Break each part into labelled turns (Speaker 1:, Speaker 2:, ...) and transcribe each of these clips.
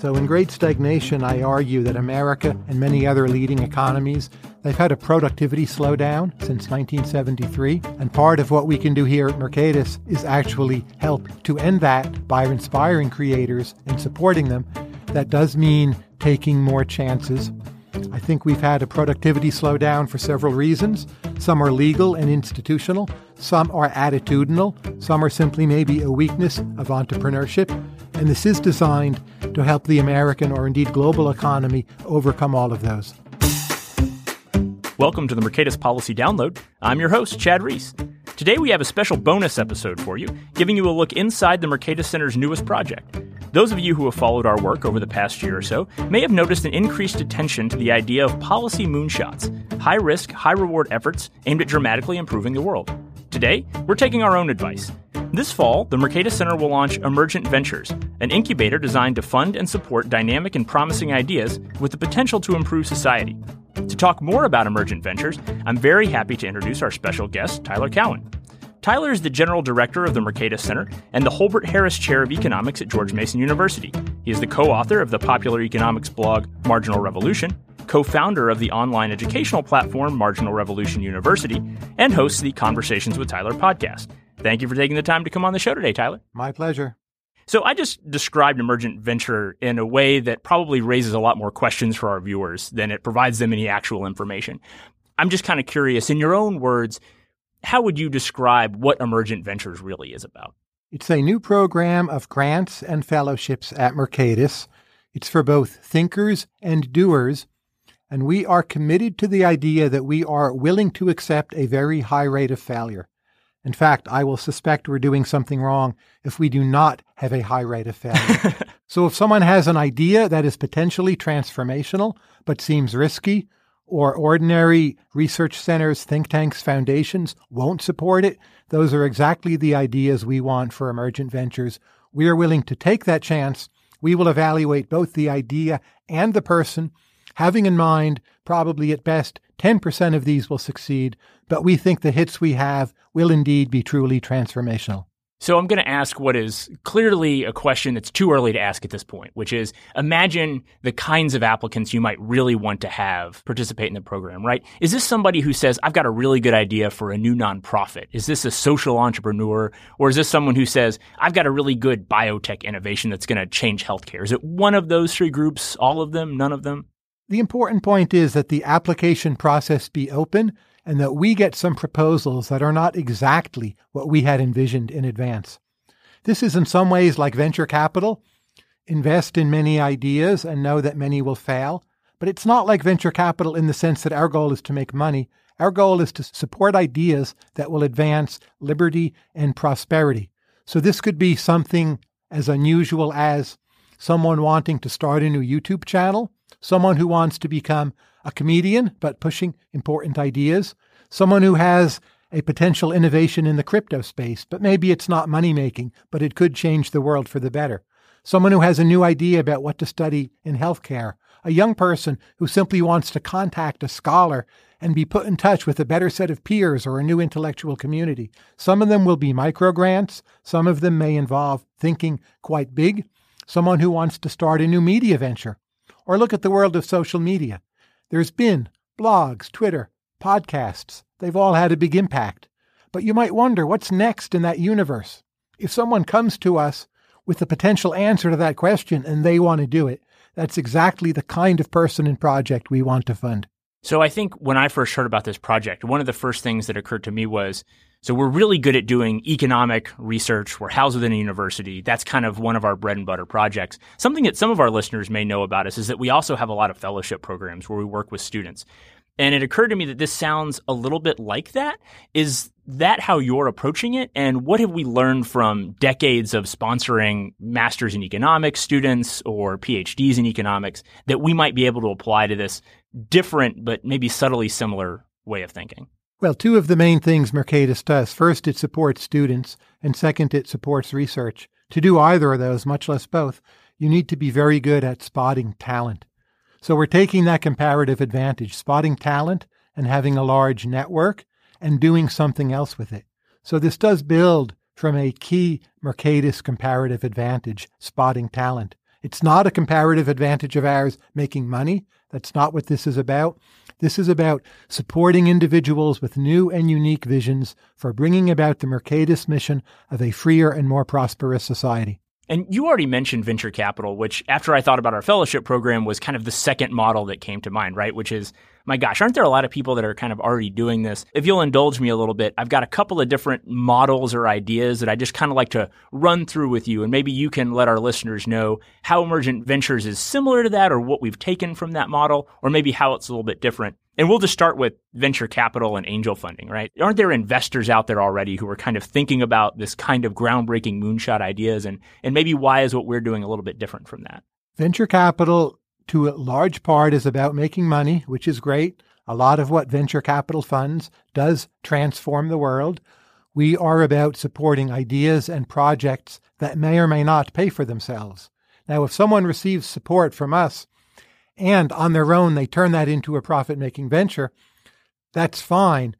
Speaker 1: So, in Great Stagnation, I argue that America and many other leading economies, they've had a productivity slowdown since 1973. And part of what we can do here at Mercatus is actually help to end that by inspiring creators and supporting them. That does mean taking more chances. I think we've had a productivity slowdown for several reasons. Some are legal and institutional, some are attitudinal, some are simply maybe a weakness of entrepreneurship. And this is designed to help the American or indeed global economy overcome all of those.
Speaker 2: Welcome to the Mercatus Policy Download. I'm your host, Chad Reese. Today we have a special bonus episode for you, giving you a look inside the Mercatus Center's newest project. Those of you who have followed our work over the past year or so may have noticed an increased attention to the idea of policy moonshots, high risk, high reward efforts aimed at dramatically improving the world. Today, we're taking our own advice. This fall, the Mercatus Center will launch Emergent Ventures, an incubator designed to fund and support dynamic and promising ideas with the potential to improve society. To talk more about Emergent Ventures, I'm very happy to introduce our special guest, Tyler Cowen. Tyler is the General Director of the Mercatus Center and the Holbert Harris Chair of Economics at George Mason University. He is the co author of the popular economics blog Marginal Revolution, co founder of the online educational platform Marginal Revolution University, and hosts the Conversations with Tyler podcast. Thank you for taking the time to come on the show today, Tyler.
Speaker 1: My pleasure.
Speaker 2: So, I just described emergent venture in a way that probably raises a lot more questions for our viewers than it provides them any actual information. I'm just kind of curious, in your own words, how would you describe what emergent ventures really is about?
Speaker 1: It's a new program of grants and fellowships at Mercatus. It's for both thinkers and doers and we are committed to the idea that we are willing to accept a very high rate of failure. In fact, I will suspect we're doing something wrong if we do not have a high rate of failure. so if someone has an idea that is potentially transformational but seems risky, or ordinary research centers, think tanks, foundations won't support it, those are exactly the ideas we want for emergent ventures. We are willing to take that chance. We will evaluate both the idea and the person having in mind probably at best 10% of these will succeed, but we think the hits we have will indeed be truly transformational.
Speaker 2: So I'm going to ask what is clearly a question that's too early to ask at this point, which is imagine the kinds of applicants you might really want to have participate in the program, right? Is this somebody who says, I've got a really good idea for a new nonprofit? Is this a social entrepreneur? Or is this someone who says, I've got a really good biotech innovation that's going to change healthcare? Is it one of those three groups, all of them, none of them?
Speaker 1: The important point is that the application process be open and that we get some proposals that are not exactly what we had envisioned in advance. This is in some ways like venture capital. Invest in many ideas and know that many will fail. But it's not like venture capital in the sense that our goal is to make money. Our goal is to support ideas that will advance liberty and prosperity. So this could be something as unusual as someone wanting to start a new YouTube channel someone who wants to become a comedian but pushing important ideas, someone who has a potential innovation in the crypto space, but maybe it's not money making, but it could change the world for the better. Someone who has a new idea about what to study in healthcare, a young person who simply wants to contact a scholar and be put in touch with a better set of peers or a new intellectual community. Some of them will be micro grants, some of them may involve thinking quite big. Someone who wants to start a new media venture, or look at the world of social media. There's been blogs, Twitter, podcasts. They've all had a big impact. But you might wonder what's next in that universe. If someone comes to us with a potential answer to that question and they want to do it, that's exactly the kind of person and project we want to fund.
Speaker 2: So I think when I first heard about this project, one of the first things that occurred to me was so we're really good at doing economic research. We're housed within a university. That's kind of one of our bread and butter projects. Something that some of our listeners may know about us is that we also have a lot of fellowship programs where we work with students. And it occurred to me that this sounds a little bit like that. Is that how you're approaching it? And what have we learned from decades of sponsoring masters in economics students or PhDs in economics that we might be able to apply to this different, but maybe subtly similar way of thinking?
Speaker 1: Well, two of the main things Mercatus does. First, it supports students, and second, it supports research. To do either of those, much less both, you need to be very good at spotting talent. So we're taking that comparative advantage, spotting talent and having a large network and doing something else with it. So this does build from a key Mercatus comparative advantage, spotting talent. It's not a comparative advantage of ours making money. That's not what this is about. This is about supporting individuals with new and unique visions for bringing about the Mercatus mission of a freer and more prosperous society.
Speaker 2: And you already mentioned venture capital, which after I thought about our fellowship program was kind of the second model that came to mind, right? Which is, my gosh, aren't there a lot of people that are kind of already doing this? If you'll indulge me a little bit, I've got a couple of different models or ideas that I just kind of like to run through with you. And maybe you can let our listeners know how Emergent Ventures is similar to that or what we've taken from that model, or maybe how it's a little bit different. And we'll just start with venture capital and angel funding, right? Aren't there investors out there already who are kind of thinking about this kind of groundbreaking moonshot ideas? And, and maybe why is what we're doing a little bit different from that?
Speaker 1: Venture capital, to a large part, is about making money, which is great. A lot of what venture capital funds does transform the world. We are about supporting ideas and projects that may or may not pay for themselves. Now, if someone receives support from us and on their own they turn that into a profit making venture, that's fine.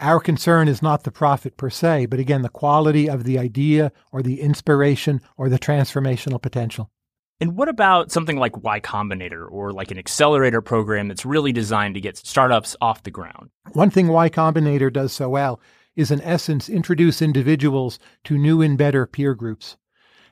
Speaker 1: Our concern is not the profit per se, but again, the quality of the idea or the inspiration or the transformational potential.
Speaker 2: And what about something like Y Combinator or like an accelerator program that's really designed to get startups off the ground?
Speaker 1: One thing Y Combinator does so well is, in essence, introduce individuals to new and better peer groups.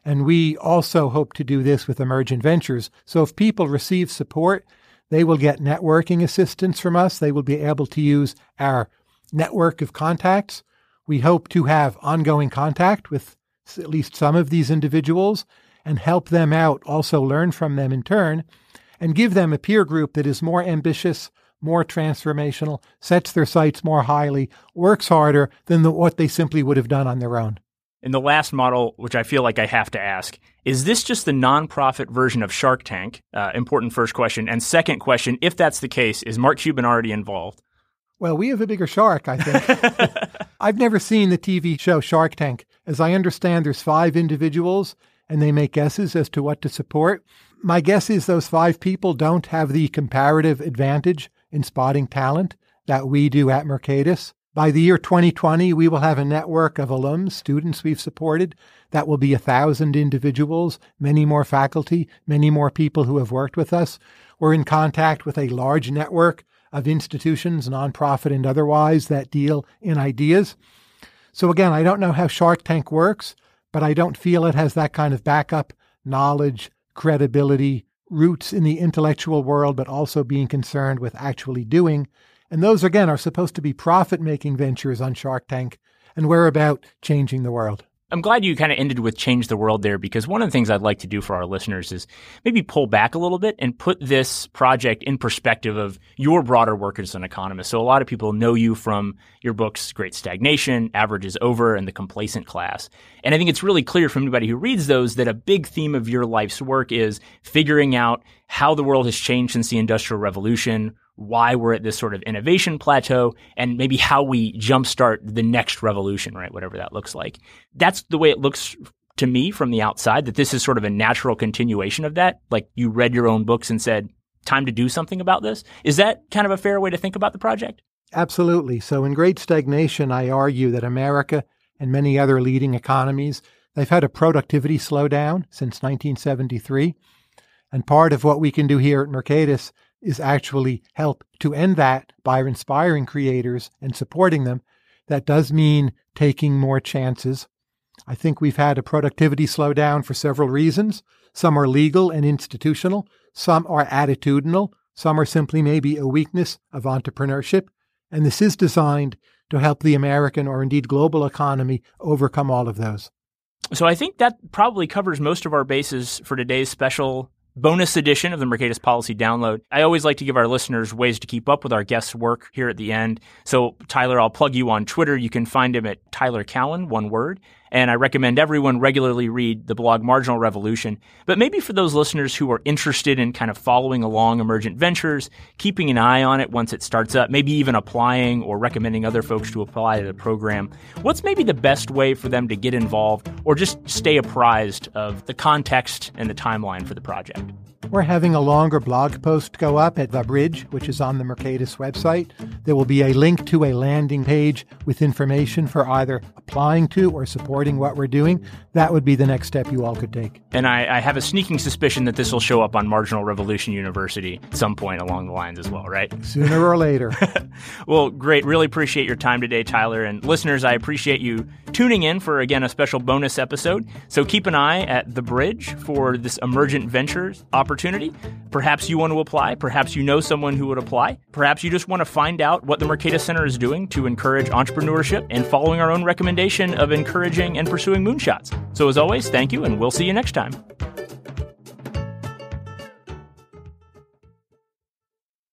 Speaker 1: And we also hope to do this with Emergent Ventures. So if people receive support, they will get networking assistance from us. They will be able to use our network of contacts. We hope to have ongoing contact with at least some of these individuals and help them out, also learn from them in turn, and give them a peer group that is more ambitious, more transformational, sets their sights more highly, works harder than the, what they simply would have done on their own.
Speaker 2: In the last model, which I feel like I have to ask, is this just the nonprofit version of Shark Tank? Uh, important first question. And second question, if that's the case, is Mark Cuban already involved?
Speaker 1: Well, we have a bigger shark, I think. I've never seen the TV show Shark Tank. As I understand, there's five individuals and they make guesses as to what to support. My guess is those five people don't have the comparative advantage in spotting talent that we do at Mercatus. By the year 2020, we will have a network of alums, students we've supported. That will be a thousand individuals, many more faculty, many more people who have worked with us. We're in contact with a large network of institutions, nonprofit and otherwise, that deal in ideas. So again, I don't know how Shark Tank works, but I don't feel it has that kind of backup, knowledge, credibility, roots in the intellectual world, but also being concerned with actually doing and those, again, are supposed to be profit making ventures on Shark Tank. And we're about changing the world.
Speaker 2: I'm glad you kind of ended with change the world there because one of the things I'd like to do for our listeners is maybe pull back a little bit and put this project in perspective of your broader work as an economist. So a lot of people know you from your books, Great Stagnation, Average is Over, and The Complacent Class. And I think it's really clear from anybody who reads those that a big theme of your life's work is figuring out how the world has changed since the Industrial Revolution, why we're at this sort of innovation plateau and maybe how we jumpstart the next revolution, right? Whatever that looks like. That's the way it looks to me from the outside that this is sort of a natural continuation of that. Like you read your own books and said, time to do something about this. Is that kind of a fair way to think about the project?
Speaker 1: Absolutely. So in Great Stagnation, I argue that America and many other leading economies, they've had a productivity slowdown since 1973. And part of what we can do here at Mercatus is actually help to end that by inspiring creators and supporting them. That does mean taking more chances. I think we've had a productivity slowdown for several reasons. Some are legal and institutional, some are attitudinal, some are simply maybe a weakness of entrepreneurship. And this is designed to help the American or indeed global economy overcome all of those.
Speaker 2: So I think that probably covers most of our bases for today's special bonus edition of the Mercatus Policy Download. I always like to give our listeners ways to keep up with our guests' work here at the end. So, Tyler, I'll plug you on Twitter. You can find him at Tyler Cowen, one word. And I recommend everyone regularly read the blog Marginal Revolution. But maybe for those listeners who are interested in kind of following along emergent ventures, keeping an eye on it once it starts up, maybe even applying or recommending other folks to apply to the program, what's maybe the best way for them to get involved or just stay apprised of the context and the timeline for the project?
Speaker 1: We're having a longer blog post go up at The Bridge, which is on the Mercatus website. There will be a link to a landing page with information for either applying to or supporting what we're doing. That would be the next step you all could take.
Speaker 2: And I, I have a sneaking suspicion that this will show up on Marginal Revolution University at some point along the lines as well, right?
Speaker 1: Sooner or later.
Speaker 2: well, great. Really appreciate your time today, Tyler. And listeners, I appreciate you tuning in for, again, a special bonus episode. So keep an eye at The Bridge for this emergent ventures opportunity. Perhaps you want to apply. Perhaps you know someone who would apply. Perhaps you just want to find out what the Mercatus Center is doing to encourage entrepreneurship and following our own recommendation of encouraging and pursuing moonshots. So, as always, thank you, and we'll see you next time.